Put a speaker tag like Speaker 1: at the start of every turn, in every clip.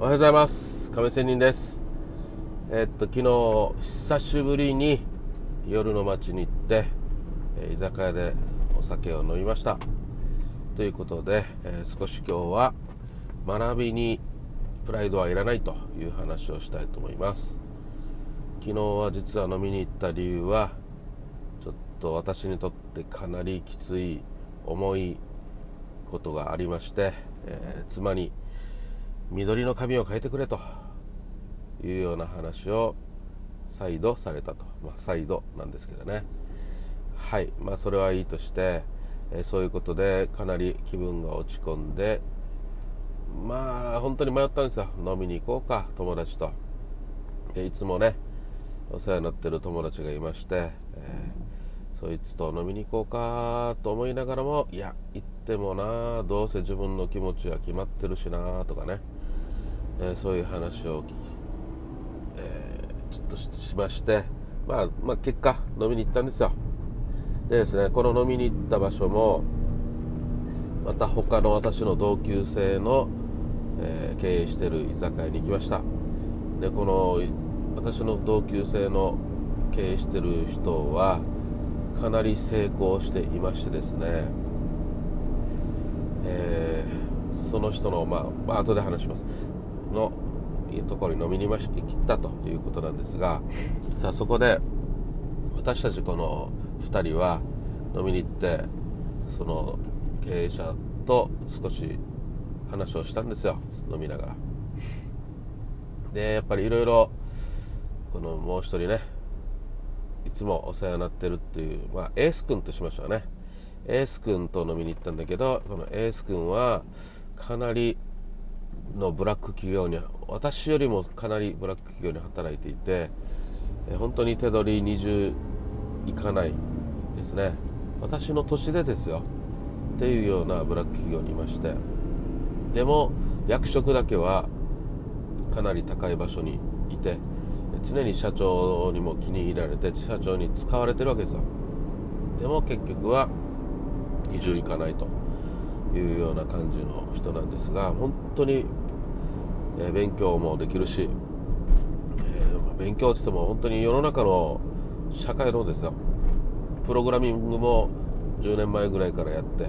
Speaker 1: おはようございます。亀仙人です。えっと昨日久しぶりに夜の街に行ってえ居酒屋でお酒を飲みました。ということで、えー、少し今日は学びにプライドはいらないという話をしたいと思います。昨日は実は飲みに行った理由はちょっと私にとってかなりきつい重いことがありまして、えー、妻に緑の髪を変えてくれと。いうような話を再度されたと、まあ、再度なんですけどね。はい。まあそれはいいとして、え、そういうことでかなり気分が落ち込んでまあ本当に迷ったんですよ。飲みに行こうか。友達と。でいつもねお世話になってる友達がいまして、えー、そいつと飲みに行こうかと思いながらもいや行ってもなどうせ自分の気持ちは決まってるしなとかね。えー、そういう話を、えー、ちょっとしまして、まあ、まあ、結果飲みに行ったんですよ。でですねこの飲みに行った場所もまた他の私の同級生の、えー、経営してる居酒屋に行きました。でこの私の同級生の経営してる人はかなり成功していましてですね、えー、その人の、まあ、まあ後で話します。のところに飲みにまし行ったということなんですが さあそこで私たちこの2人は飲みに行ってその経営者と少し話をしたんですよ飲みながら。でやっぱりいろいろこのもう一人ねいつもお世話になってるっていう、まあ、エース君としましょうね。エース君と飲みに行ったんだけどこのエース君はかなりのブラック企業に私よりもかなりブラック企業に働いていて本当に手取り20いかないですね。私の年でですよ。っていうようなブラック企業にいまして。でも役職だけはかなり高い場所にいて常に社長にも気に入られて社長に使われてるわけですよ。でも結局は20いかないと。いうような感じの人なんですが本当に、え、勉強もできるし、えー、勉強って言っても本当に世の中の社会のですよ。プログラミングも10年前ぐらいからやって、え、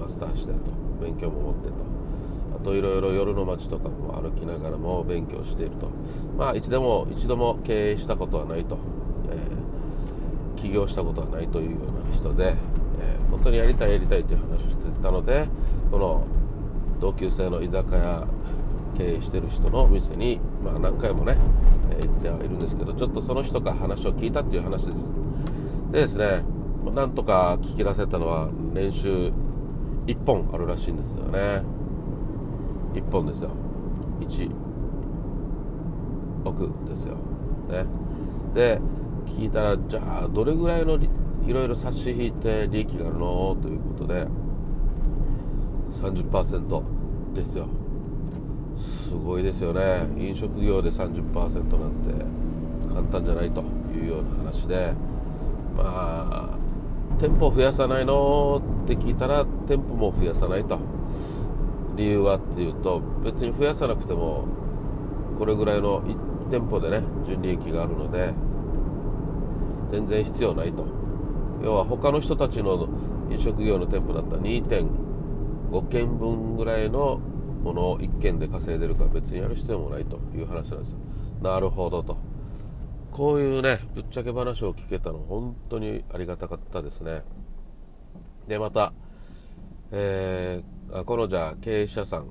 Speaker 1: マスターしてと勉強も持ってとあといろいろ夜の街とかも歩きながらも勉強していると。まあ一度も一度も経営したことはないと、えー、起業したことはないというような人で、えー、本当にやりたいやりたいという話をしてたのでこの同級生の居酒屋経営してる人のお店に、まあ、何回もね、えー、行ってはいるんですけどちょっとその人から話を聞いたっていう話です。でですねなんとか聞き出せたのは年収1本あるらしいんですよね。1本ですよ。1億ですよ。ね。で聞いたらじゃあどれぐらいのいろいろ差し引いて利益があるのということで30%ですよ。すごいですよね。飲食業で30%なんて簡単じゃないというような話でまあ店舗増やさないのって聞いたら店舗も増やさないと。理由はっていうと別に増やさなくてもこれぐらいの1店舗でね純利益があるので全然必要ないと。要は他の人たちの飲食業の店舗だったら2.5件分ぐらいのものを1件で稼いでるから別にやる必要もないという話なんですよ。なるほどと。こういうねぶっちゃけ話を聞けたの本当にありがたかったですね。でまた、えー、このじゃあ経営者さん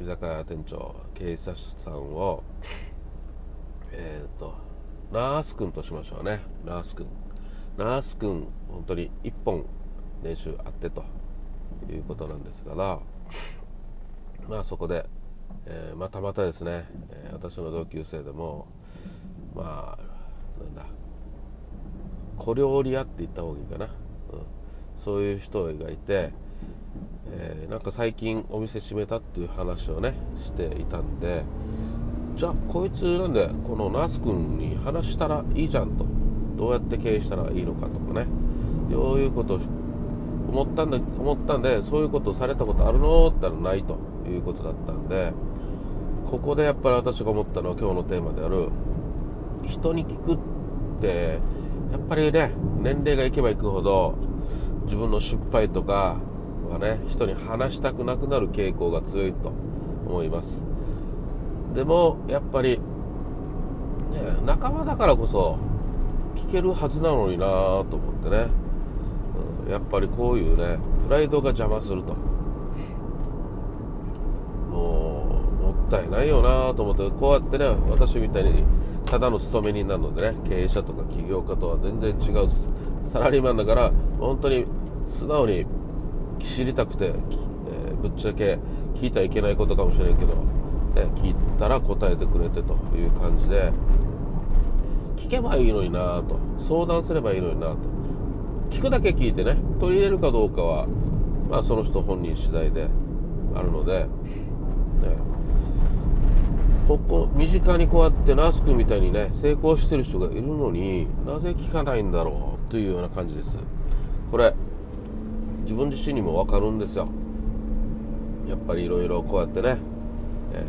Speaker 1: 居酒屋店長経営者さんをえっ、ー、とナース君としましょうね。ナース君。ナース君本当に1本練習あってということなんですがまあそこで、えー、またまたですね、えー、私の同級生でもまあなんだ小料理屋って言った方がいいかな、うん、そういう人がいて、えー、なんか最近お店閉めたっていう話をねしていたんでじゃあこいつなんでこのナース君に話したらいいじゃんとどうやって経営したらいいのかとかね。そういうことを思ったんで思ったんでそういうことをされたことあるのって言ったらないということだったんでここでやっぱり私が思ったのは今日のテーマである人に聞くってやっぱりね年齢がいけばいくほど自分の失敗とかはね人に話したくなくなる傾向が強いと思います。でもやっぱり、ね、仲間だからこそ聞けるはずなのになと思ってね、うん、やっぱりこういうねプライドが邪魔すると。もうもったいないよなと思ってこうやってね私みたいにただの勤め人なのでね経営者とか起業家とは全然違う。サラリーマンだから本当に素直に知りたくて、えー、ぶっちゃけ聞いたらいけないことかもしれんけど、ね、聞いたら答えてくれてという感じで聞けばいいのになと。相談すればいいのになと。聞くだけ聞いてね取り入れるかどうかは、まあ、その人本人次第であるので、ね、ここ身近にこうやってナス君みたいにね成功してる人がいるのになぜ聞かないんだろうというような感じです。これ自分自身にも分かるんですよ。やっぱりいろいろこうやってね、え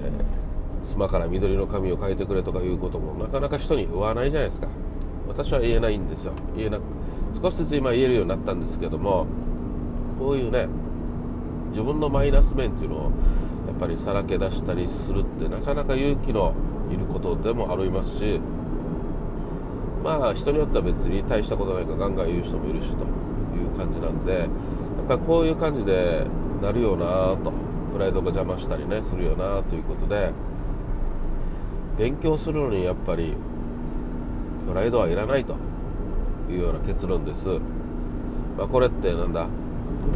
Speaker 1: ー、スマから緑の髪を描いてくれとかいうこともなかなか人に言わないじゃないですか。私は言えないんですよ。言えな少しずつ今言えるようになったんですけどもこういうね自分のマイナス面っていうのをやっぱりさらけ出したりするってなかなか勇気のいることでもありますしまあ人によっては別に大したことないからガンガン言う人もいるしという感じなんでやっぱりこういう感じでなるよなとプライドが邪魔したりねするよなということで勉強するのにやっぱりプライドはいらないと。いうような結論です、まあ、これってなんだ、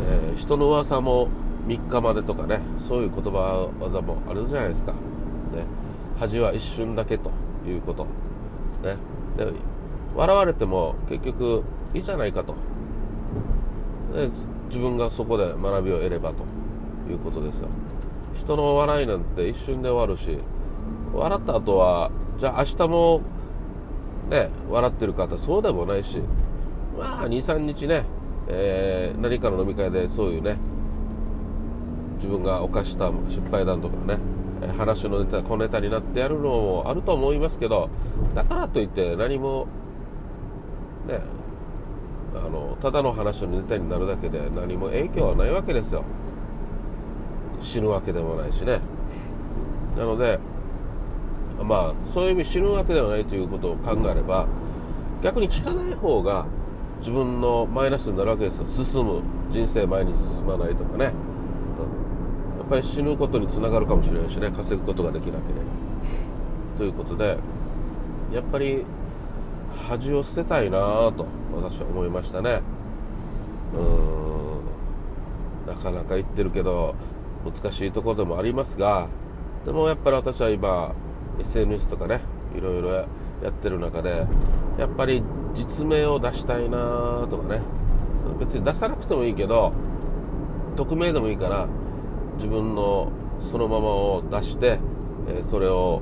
Speaker 1: えー、人の噂も3日までとかねそういう言葉技もあるじゃないですか、ね、恥は一瞬だけということ、ね、で笑われても結局いいじゃないかと。で自分がそこで学びを得ればということですよ。人の笑いなんて一瞬で終わるし笑った後はじゃあ明日もね笑ってる方そうでもないしまあ23日ね、えー、何かの飲み会でそういうね自分が犯した失敗談とかね話のネタ小ネタになってやるのもあると思いますけどだからといって何もねあのただの話のネタになるだけで何も影響はないわけですよ。死ぬわけでもないしね。なのでまあそういう意味死ぬわけではないということを考えれば逆に聞かない方が自分のマイナスになるわけですよ進む。人生前に進まないとかね。うん、やっぱり死ぬことにつながるかもしれないしね。稼ぐことができなければということでやっぱり恥を捨てたいなと私は思いましたね。うん。なかなか言ってるけど難しいところでもありますがでもやっぱり私は今 SNS とかねいろいろやってる中でやっぱり実名を出したいなとかね。別に出さなくてもいいけど匿名でもいいから自分のそのままを出して、えそれを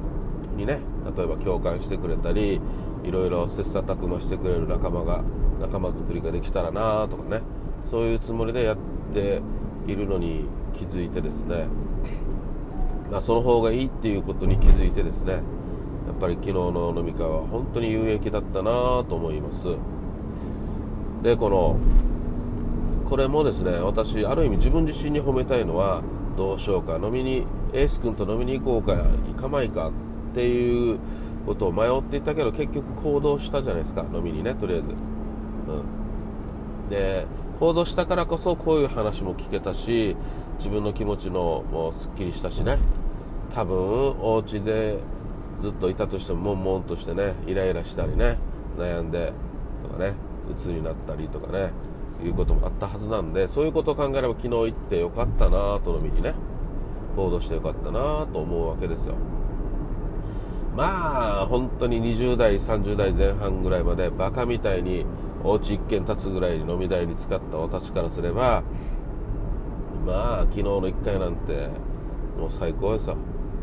Speaker 1: にね例えば共感してくれたりいろいろ切磋琢磨してくれる仲間が仲間作りができたらなとかね。そういうつもりでやっているのに気づいてですね、まあ、その方がいいっていうことに気づいてですねやっぱり昨日の飲み会は本当に有益だったなと思います。でこのこれもですね私ある意味自分自身に褒めたいのはどうしようか飲みにエース君と飲みに行こうか行かないかっていうことを迷っていたけど結局行動したじゃないですか飲みにねとりあえず、うん、で行動したからこそこういう話も聞けたし自分の気持ちのもうすっきりしたしね。多分お家でずっといたとしても悶々としてねイライラしたりね悩んでとかね鬱になったりとかねいうこともあったはずなんでそういうことを考えれば昨日行ってよかったなと飲みにね行動してよかったなと思うわけですよ。まあ本当に20代30代前半ぐらいまでバカみたいにお家一軒立つぐらいに飲み代に使った私からすればまあ昨日の1回なんてもう最高ですよ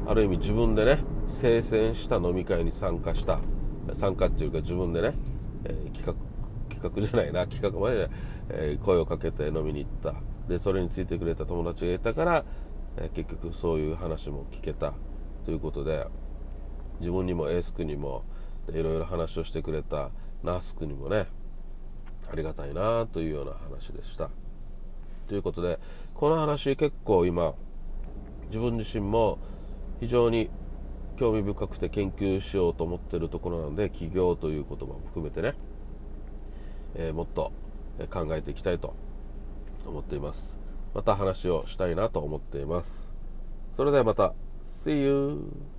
Speaker 1: ある意味自分でね精選した飲み会に参加した。参加っていうか自分でね、えー、企画企画じゃないな。企画まで、えー、声をかけて飲みに行った。でそれについてくれた友達がいたから、えー、結局そういう話も聞けた。ということで自分にもエース君にもいろいろ話をしてくれた。ナース君にもねありがたいなというような話でした。ということでこの話結構今自分自身も非常に興味深くて研究しようと思ってるところなので起業という言葉も含めてね、えー、もっと考えていきたいと思っています。また話をしたいなと思っています。それではまた。See you!